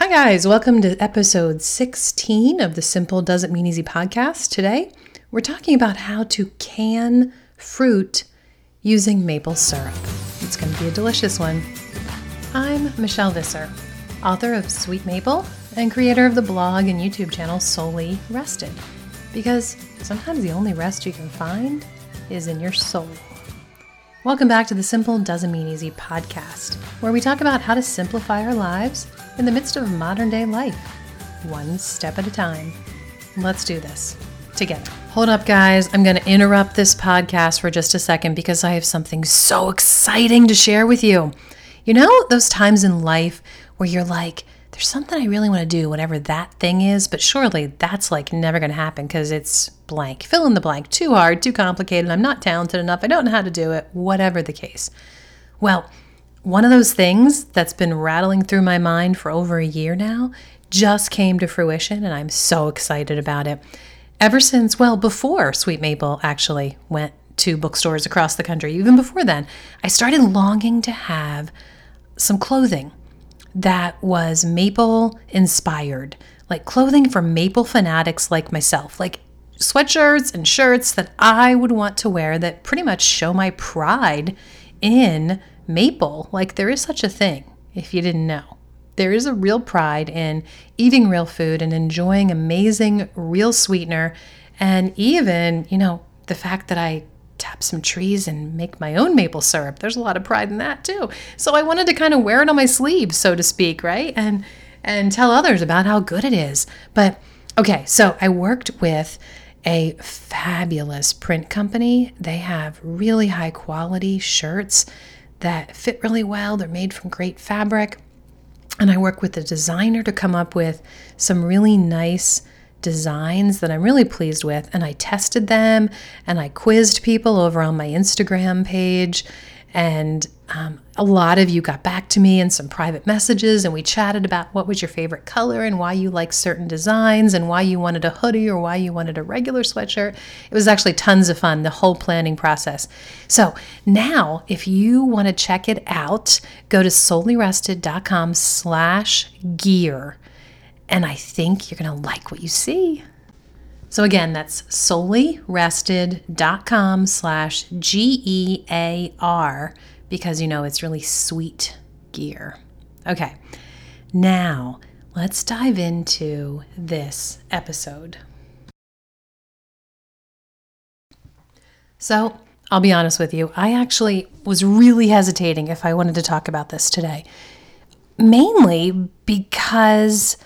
Hi, guys. Welcome to episode 16 of the Simple Doesn't Mean Easy podcast. Today, we're talking about how to can fruit using maple syrup. It's going to be a delicious one. I'm Michelle Visser, author of Sweet Maple and creator of the blog and YouTube channel Souly Rested. Because sometimes the only rest you can find is in your soul. Welcome back to the Simple Doesn't Mean Easy podcast, where we talk about how to simplify our lives in the midst of modern day life, one step at a time. Let's do this together. Hold up, guys. I'm going to interrupt this podcast for just a second because I have something so exciting to share with you. You know, those times in life where you're like, there's something I really want to do, whatever that thing is, but surely that's like never going to happen because it's blank. Fill in the blank. Too hard, too complicated. I'm not talented enough. I don't know how to do it, whatever the case. Well, one of those things that's been rattling through my mind for over a year now just came to fruition, and I'm so excited about it. Ever since, well, before Sweet Maple actually went to bookstores across the country, even before then, I started longing to have some clothing that was maple inspired, like clothing for maple fanatics like myself, like sweatshirts and shirts that I would want to wear that pretty much show my pride in maple. Like there is such a thing, if you didn't know. There is a real pride in eating real food and enjoying amazing real sweetener. And even, you know, the fact that I tap some trees and make my own maple syrup. There's a lot of pride in that too. So I wanted to kind of wear it on my sleeve, so to speak, right? And and tell others about how good it is. But okay, so I worked with a fabulous print company. They have really high quality shirts that fit really well. They're made from great fabric. And I work with a designer to come up with some really nice designs that I'm really pleased with. And I tested them and I quizzed people over on my Instagram page. And um, a lot of you got back to me in some private messages, and we chatted about what was your favorite color and why you like certain designs and why you wanted a hoodie or why you wanted a regular sweatshirt. It was actually tons of fun, the whole planning process. So now, if you want to check it out, go to soulyrested.com slash gear, and I think you're going to like what you see. So again, that's soulyrested.com slash G-E-A-R because you know it's really sweet gear. Okay, now let's dive into this episode. So I'll be honest with you, I actually was really hesitating if I wanted to talk about this today. Mainly because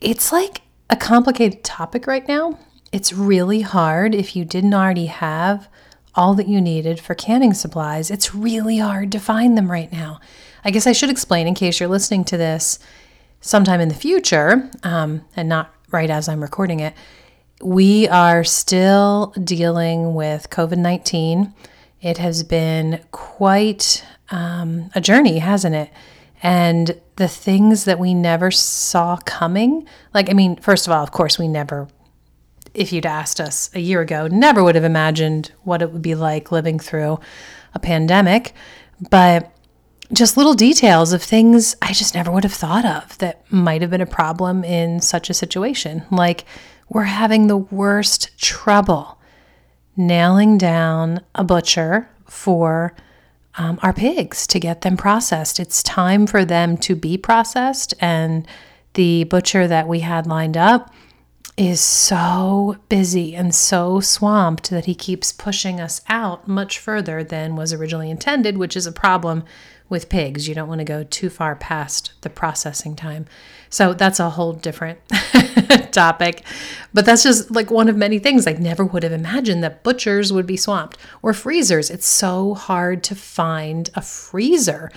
it's like a complicated topic right now. It's really hard if you didn't already have all that you needed for canning supplies. It's really hard to find them right now. I guess I should explain in case you're listening to this sometime in the future um, and not right as I'm recording it. We are still dealing with COVID 19. It has been quite um, a journey, hasn't it? And the things that we never saw coming, like, I mean, first of all, of course, we never, if you'd asked us a year ago, never would have imagined what it would be like living through a pandemic. But just little details of things I just never would have thought of that might have been a problem in such a situation. Like, we're having the worst trouble nailing down a butcher for um, our pigs to get them processed. It's time for them to be processed, and the butcher that we had lined up is so busy and so swamped that he keeps pushing us out much further than was originally intended, which is a problem with pigs. You don't want to go too far past the processing time. So that's a whole different topic. But that's just like one of many things I never would have imagined that butchers would be swamped or freezers. It's so hard to find a freezer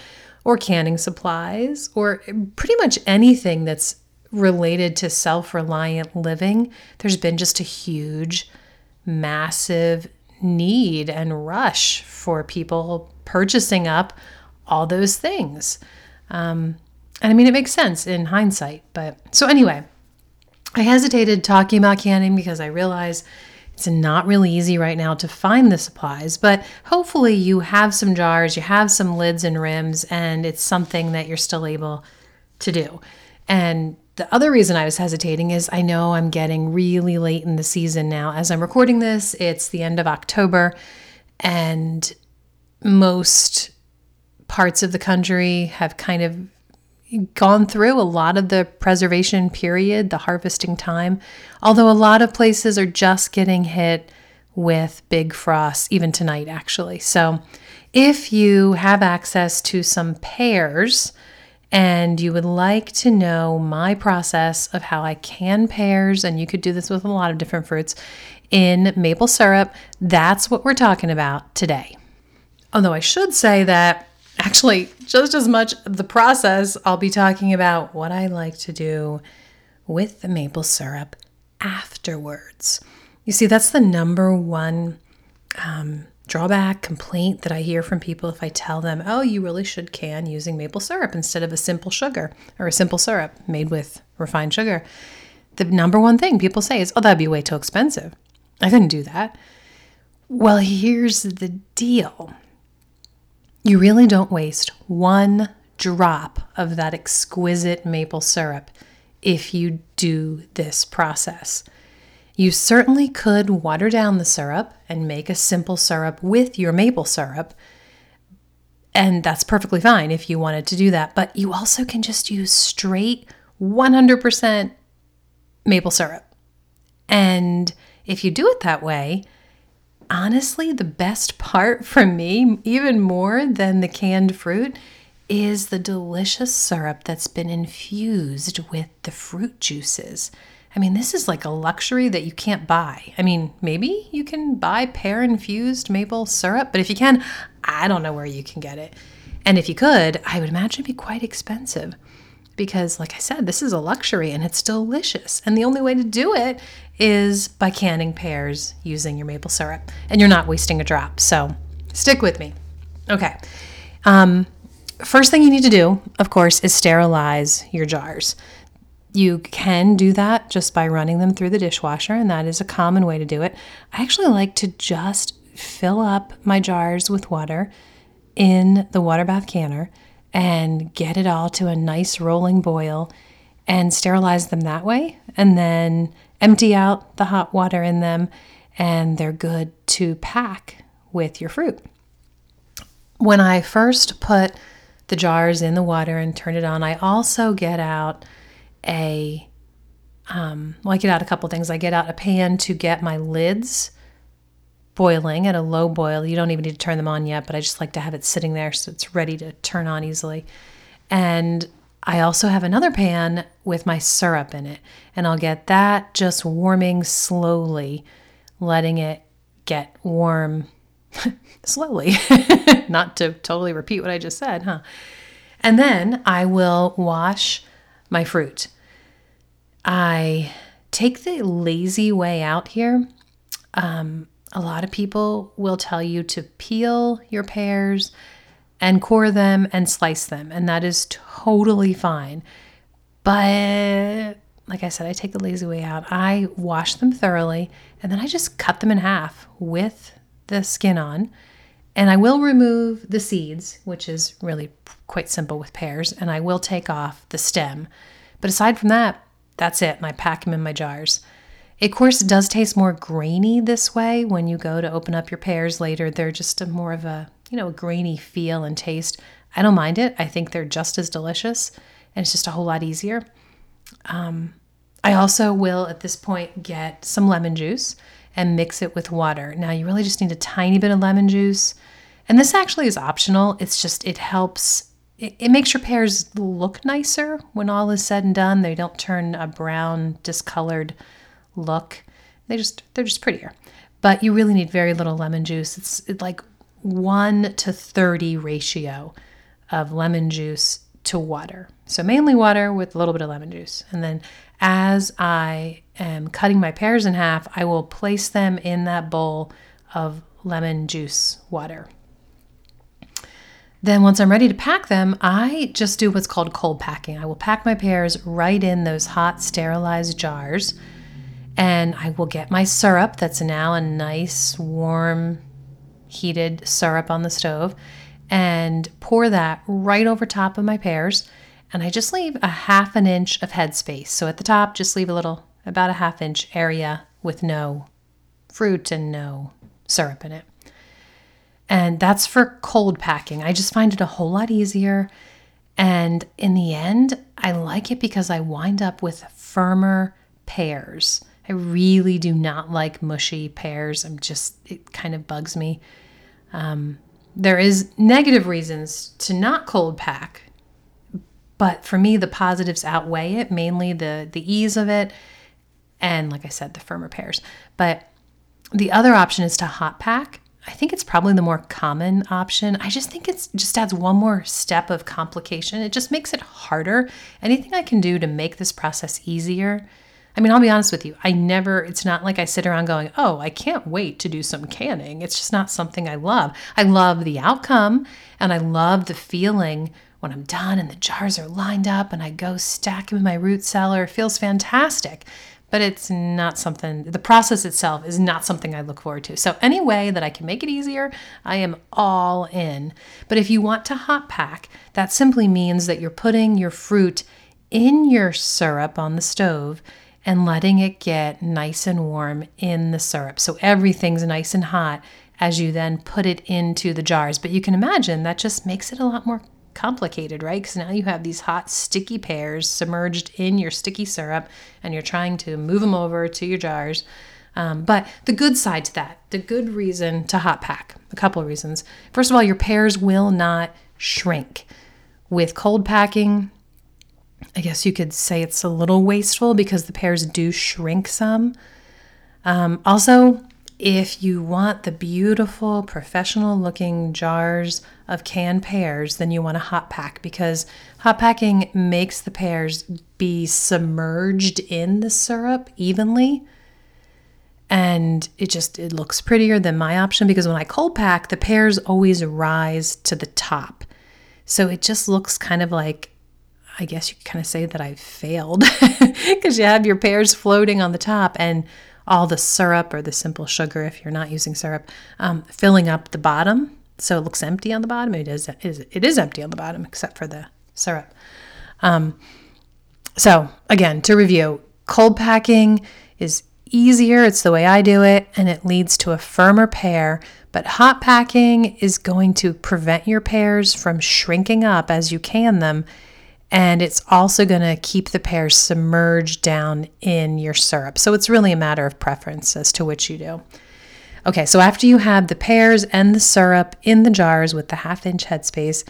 or canning supplies or pretty much anything that's related to self reliant living. There's been just a huge, massive need and rush for people purchasing up all those things. Um, and I mean, it makes sense in hindsight. But so, anyway, I hesitated talking about canning because I realize it's not really easy right now to find the supplies. But hopefully, you have some jars, you have some lids and rims, and it's something that you're still able to do. And the other reason I was hesitating is I know I'm getting really late in the season now. As I'm recording this, it's the end of October, and most parts of the country have kind of gone through a lot of the preservation period, the harvesting time, although a lot of places are just getting hit with big frost, even tonight, actually. So, if you have access to some pears and you would like to know my process of how I can pears, and you could do this with a lot of different fruits in maple syrup, that's what we're talking about today. Although I should say that actually, just as much the process, I'll be talking about what I like to do with the maple syrup afterwards. You see, that's the number one um, drawback, complaint that I hear from people if I tell them, oh, you really should can using maple syrup instead of a simple sugar or a simple syrup made with refined sugar. The number one thing people say is, oh, that'd be way too expensive. I couldn't do that. Well, here's the deal you really don't waste one drop of that exquisite maple syrup if you do this process. You certainly could water down the syrup and make a simple syrup with your maple syrup. And that's perfectly fine if you wanted to do that. But you also can just use straight 100% maple syrup. And if you do it that way, honestly, the best part for me, even more than the canned fruit, is the delicious syrup that's been infused with the fruit juices. I mean, this is like a luxury that you can't buy. I mean, maybe you can buy pear infused maple syrup, but if you can, I don't know where you can get it. And if you could, I would imagine it'd be quite expensive because, like I said, this is a luxury and it's delicious. And the only way to do it is by canning pears using your maple syrup, and you're not wasting a drop. So stick with me. Okay. Um, first thing you need to do, of course, is sterilize your jars. You can do that just by running them through the dishwasher, and that is a common way to do it. I actually like to just fill up my jars with water in the water bath canner and get it all to a nice rolling boil and sterilize them that way. And then empty out the hot water in them, and they're good to pack with your fruit. When I first put the jars in the water and turn it on, I also get out a um, well, I get out a couple things. I get out a pan to get my lids boiling at a low boil. You don't even need to turn them on yet, but I just like to have it sitting there so it's ready to turn on easily. And I also have another pan with my syrup in it, and I'll get that just warming slowly, letting it get warm slowly. Not to totally repeat what I just said, huh? And then I will wash my fruit. I take the lazy way out here. Um, a lot of people will tell you to peel your pears and core them and slice them, and that is totally fine. But like I said, I take the lazy way out. I wash them thoroughly and then I just cut them in half with the skin on. And I will remove the seeds, which is really quite simple with pears, and I will take off the stem. But aside from that, that's it. And I pack them in my jars. Of course, it does taste more grainy this way when you go to open up your pears later. They're just a more of a you know, a grainy feel and taste. I don't mind it. I think they're just as delicious and it's just a whole lot easier. Um, I also will at this point get some lemon juice and mix it with water. Now, you really just need a tiny bit of lemon juice. And this actually is optional. It's just, it helps, it, it makes your pears look nicer when all is said and done. They don't turn a brown, discolored look. They just, they're just prettier. But you really need very little lemon juice. It's like 1 to 30 ratio of lemon juice to water. So mainly water with a little bit of lemon juice. And then as I am cutting my pears in half, I will place them in that bowl of lemon juice water. Then, once I'm ready to pack them, I just do what's called cold packing. I will pack my pears right in those hot, sterilized jars, and I will get my syrup that's now a nice, warm, heated syrup on the stove and pour that right over top of my pears. and I just leave a half an inch of headspace. So at the top, just leave a little, about a half inch area with no fruit and no syrup in it. And that's for cold packing. I just find it a whole lot easier. And in the end, I like it because I wind up with firmer pears. I really do not like mushy pears. I'm just, it kind of bugs me. Um, there is negative reasons to not cold pack, but for me, the positives outweigh it, mainly the, the ease of it. And like I said, the firmer pears. But the other option is to hot pack. I think it's probably the more common option. I just think it's just adds one more step of complication. It just makes it harder. Anything I can do to make this process easier. I mean, I'll be honest with you. I never, it's not like I sit around going, oh, I can't wait to do some canning. It's just not something I love. I love the outcome and I love the feeling when I'm done and the jars are lined up and I go stack them in my root cellar. It feels fantastic but it's not something, the process itself is not something I look forward to. So, any way that I can make it easier, I am all in. But if you want to hot pack, that simply means that you're putting your fruit in your syrup on the stove and letting it get nice and warm in the syrup. So, everything's nice and hot as you then put it into the jars. But you can imagine that just makes it a lot more complicated, right? Because now you have these hot, sticky pears submerged in your sticky syrup and you're trying to move them over to your jars. Um, but the good side to that, the good reason to hot pack, a couple of reasons. First of all, your pears will not shrink. With cold packing, I guess you could say it's a little wasteful because the pears do shrink some. Um, also, if you want the beautiful, professional looking jars of canned pears, then you want a hot pack because hot packing makes the pears be submerged in the syrup evenly. And it just it looks prettier than my option because when I cold pack, the pears always rise to the top. So it just looks kind of like I guess you could kind of say that I failed because you have your pears floating on the top and all the syrup or the simple sugar, if you're not using syrup, um, filling up the bottom. So it looks empty on the bottom. It is, it is, empty on the bottom except for the syrup. Um, so again, to review, cold packing is easier. It's the way I do it, and it leads to a firmer pear. But hot packing is going to prevent your pears from shrinking up as you can them and it's also going to keep the pears submerged down in your syrup. So it's really a matter of preference as to which you do. Okay, so after you have the pears and the syrup in the jars with the half inch headspace,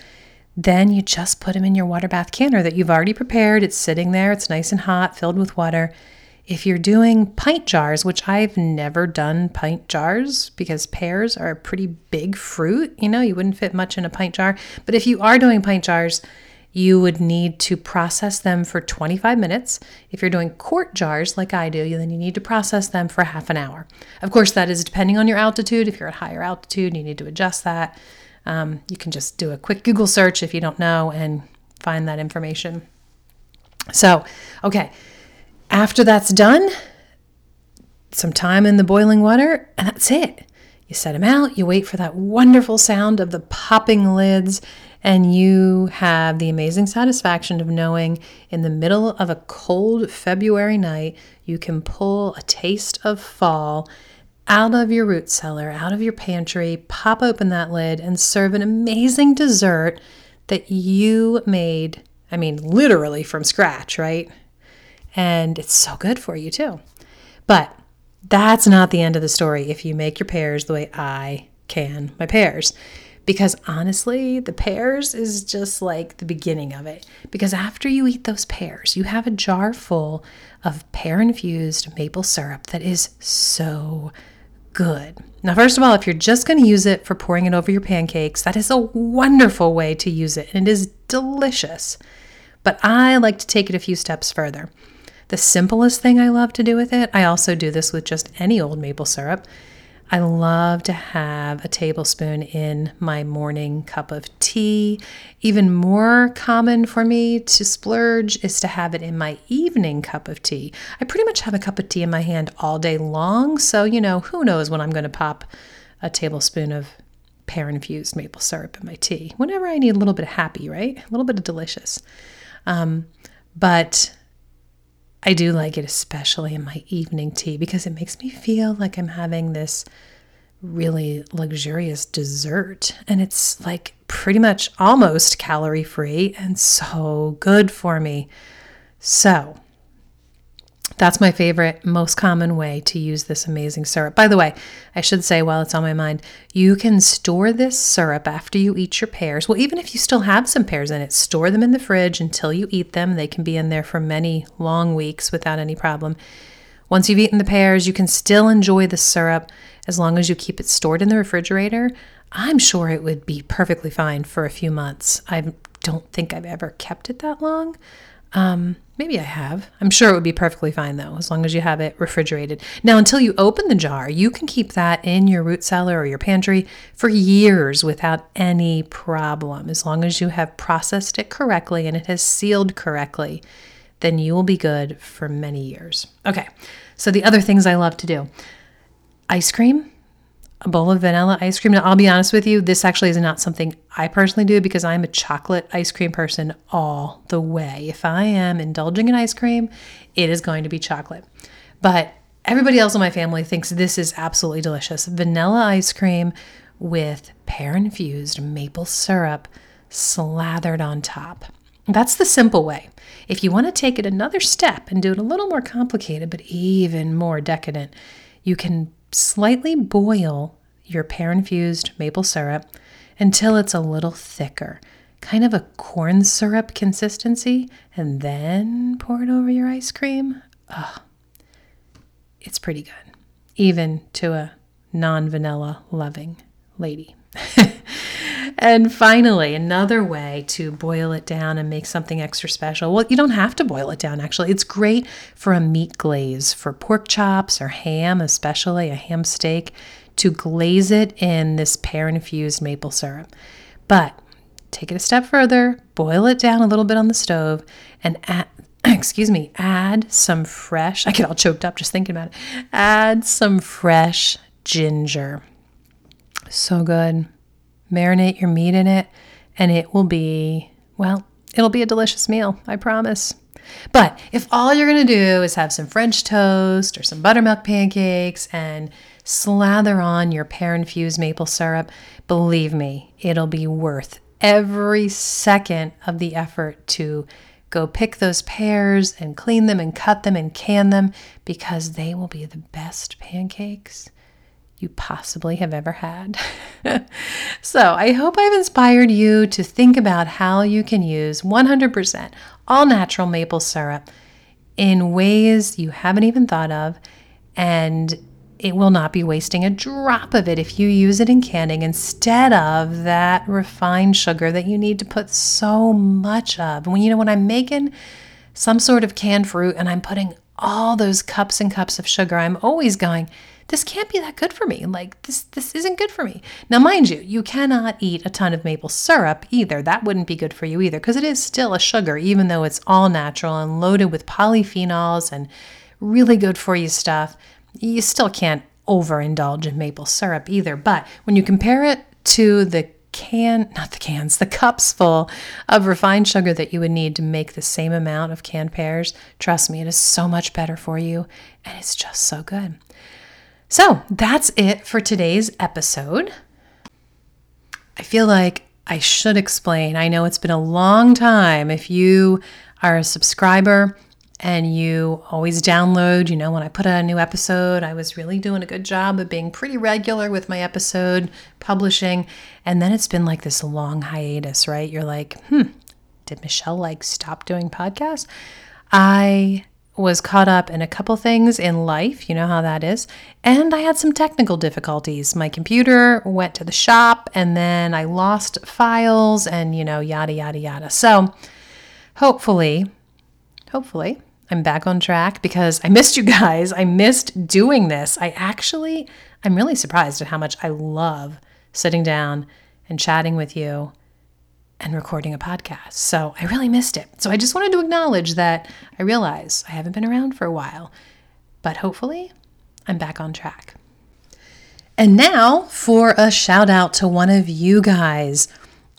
then you just put them in your water bath canner that you've already prepared. It's sitting there, it's nice and hot, filled with water. If you're doing pint jars, which I've never done pint jars because pears are a pretty big fruit, you know, you wouldn't fit much in a pint jar. But if you are doing pint jars, you would need to process them for 25 minutes. If you're doing quart jars like I do, then you need to process them for half an hour. Of course, that is depending on your altitude. If you're at higher altitude, you need to adjust that. Um, you can just do a quick Google search if you don't know and find that information. So, okay, after that's done, some time in the boiling water, and that's it. You set them out, you wait for that wonderful sound of the popping lids, and you have the amazing satisfaction of knowing in the middle of a cold February night, you can pull a taste of fall out of your root cellar, out of your pantry, pop open that lid, and serve an amazing dessert that you made. I mean, literally from scratch, right? And it's so good for you too. But that's not the end of the story if you make your pears the way I can my pears because honestly, the pears is just like the beginning of it. Because after you eat those pears, you have a jar full of pear infused maple syrup that is so good. Now, first of all, if you're just going to use it for pouring it over your pancakes, that is a wonderful way to use it and it is delicious. But I like to take it a few steps further. The simplest thing I love to do with it, I also do this with just any old maple syrup, I love to have a tablespoon in my morning cup of tea. Even more common for me to splurge is to have it in my evening cup of tea. I pretty much have a cup of tea in my hand all day long, so you know, who knows when I'm going to pop a tablespoon of pear infused maple syrup in my tea. Whenever I need a little bit of happy, right? A little bit of delicious. Um, but I do like it, especially in my evening tea, because it makes me feel like I'm having this really luxurious dessert. And it's like pretty much almost calorie free and so good for me. So, that's my favorite, most common way to use this amazing syrup. By the way, I should say while it's on my mind, you can store this syrup after you eat your pears. Well, even if you still have some pears in it, store them in the fridge until you eat them. They can be in there for many long weeks without any problem. Once you've eaten the pears, you can still enjoy the syrup as long as you keep it stored in the refrigerator. I'm sure it would be perfectly fine for a few months. I don't think I've ever kept it that long. Um, maybe I have. I'm sure it would be perfectly fine though, as long as you have it refrigerated. Now, until you open the jar, you can keep that in your root cellar or your pantry for years without any problem. As long as you have processed it correctly and it has sealed correctly, then you will be good for many years. Okay, so the other things I love to do ice cream a bowl of vanilla ice cream. Now, I'll be honest with you, this actually is not something I personally do because I'm a chocolate ice cream person all the way. If I am indulging in ice cream, it is going to be chocolate. But everybody else in my family thinks this is absolutely delicious. Vanilla ice cream with pear infused maple syrup slathered on top. That's the simple way. If you want to take it another step and do it a little more complicated, but even more decadent, you can slightly boil your pear infused maple syrup until it's a little thicker, kind of a corn syrup consistency, and then pour it over your ice cream. Oh, it's pretty good, even to a non vanilla loving lady. and finally, another way to boil it down and make something extra special. Well, you don't have to boil it down, actually. It's great for a meat glaze, for pork chops or ham, especially a ham steak, to glaze it in this pear infused maple syrup. But take it a step further, boil it down a little bit on the stove, and add, excuse me, add some fresh, I get all choked up just thinking about it, add some fresh ginger. So good. Marinate your meat in it, and it will be, well, it'll be a delicious meal, I promise. But if all you're going to do is have some French toast or some buttermilk pancakes and slather on your pear infused maple syrup, believe me, it'll be worth every second of the effort to go pick those pears and clean them and cut them and can them because they will be the best pancakes you possibly have ever had. so, I hope I've inspired you to think about how you can use 100% all natural maple syrup in ways you haven't even thought of, and it will not be wasting a drop of it if you use it in canning instead of that refined sugar that you need to put so much of. When you know, when I'm making some sort of canned fruit and I'm putting all those cups and cups of sugar, I'm always going, this can't be that good for me. Like this this isn't good for me. Now mind you, you cannot eat a ton of maple syrup either. That wouldn't be good for you either because it is still a sugar even though it's all natural and loaded with polyphenols and really good for you stuff. You still can't overindulge in maple syrup either. But when you compare it to the can, not the cans, the cups full of refined sugar that you would need to make the same amount of canned pears, trust me, it is so much better for you and it's just so good. So that's it for today's episode. I feel like I should explain. I know it's been a long time. If you are a subscriber and you always download, you know, when I put out a new episode, I was really doing a good job of being pretty regular with my episode publishing. And then it's been like this long hiatus, right? You're like, hmm, did Michelle like stop doing podcasts? I was caught up in a couple things in life, you know how that is, and I had some technical difficulties. My computer went to the shop and then I lost files and, you know, yada, yada, yada. So hopefully, hopefully, I'm back on track because I missed you guys. I missed doing this. I actually, I'm really surprised at how much I love sitting down and chatting with you and recording a podcast. So I really missed it. So I just wanted to acknowledge that I realize I haven't been around for a while, but hopefully I'm back on track. And now for a shout out to one of you guys.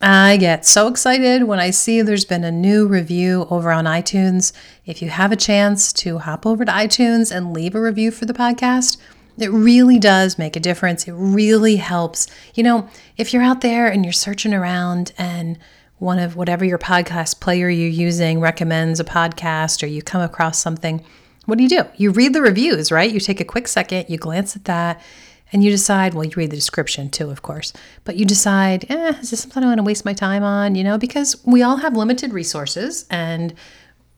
I get so excited when I see there's been a new review over on iTunes. If you have a chance to hop over to iTunes and leave a review for the podcast, it really does make a difference. It really helps. You know, if you're out there and you're searching around and one of whatever your podcast player you're using recommends a podcast or you come across something, what do you do? You read the reviews, right? You take a quick second, you glance at that, and you decide, well, you read the description too, of course, but you decide, eh, is this something I want to waste my time on? You know, because we all have limited resources and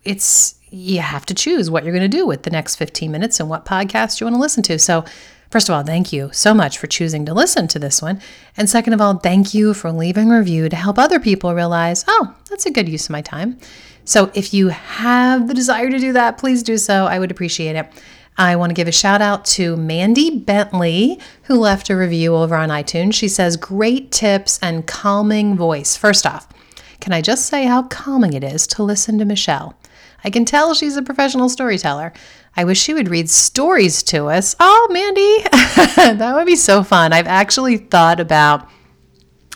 it's, you have to choose what you're going to do with the next 15 minutes and what podcast you want to listen to. So, first of all, thank you so much for choosing to listen to this one. And second of all, thank you for leaving a review to help other people realize, oh, that's a good use of my time. So, if you have the desire to do that, please do so. I would appreciate it. I want to give a shout out to Mandy Bentley, who left a review over on iTunes. She says, Great tips and calming voice. First off, can I just say how calming it is to listen to Michelle? I can tell she's a professional storyteller. I wish she would read stories to us. Oh, Mandy, that would be so fun. I've actually thought about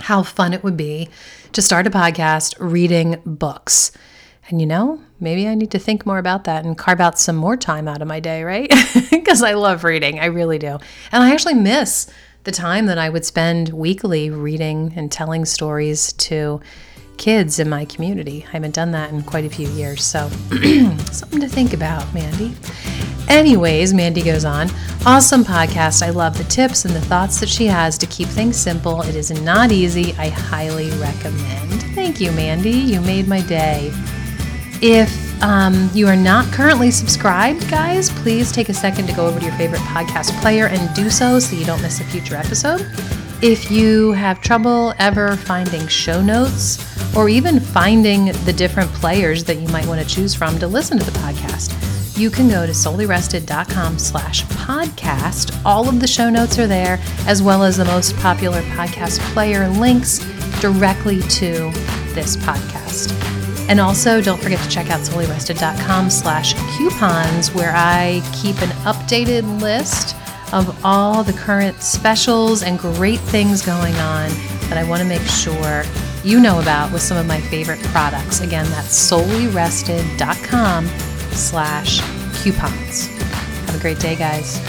how fun it would be to start a podcast reading books. And you know, maybe I need to think more about that and carve out some more time out of my day, right? Because I love reading. I really do. And I actually miss the time that I would spend weekly reading and telling stories to kids in my community. I haven't done that in quite a few years. So, something to think about, Mandy. Anyways, Mandy goes on. Awesome podcast. I love the tips and the thoughts that she has to keep things simple. It is not easy. I highly recommend. Thank you, Mandy. You made my day. If um, you are not currently subscribed, guys, please take a second to go over to your favorite podcast player and do so so you don't miss a future episode. If you have trouble ever finding show notes or even finding the different players that you might want to choose from to listen to the podcast, you can go to soulyrested.com slash podcast. All of the show notes are there, as well as the most popular podcast player links directly to this podcast. And also, don't forget to check out soulyrested.com slash coupons, where I keep an updated list of all the current specials and great things going on that I want to make sure you know about with some of my favorite products. Again, that's soulyrested.com slash coupons. Have a great day, guys.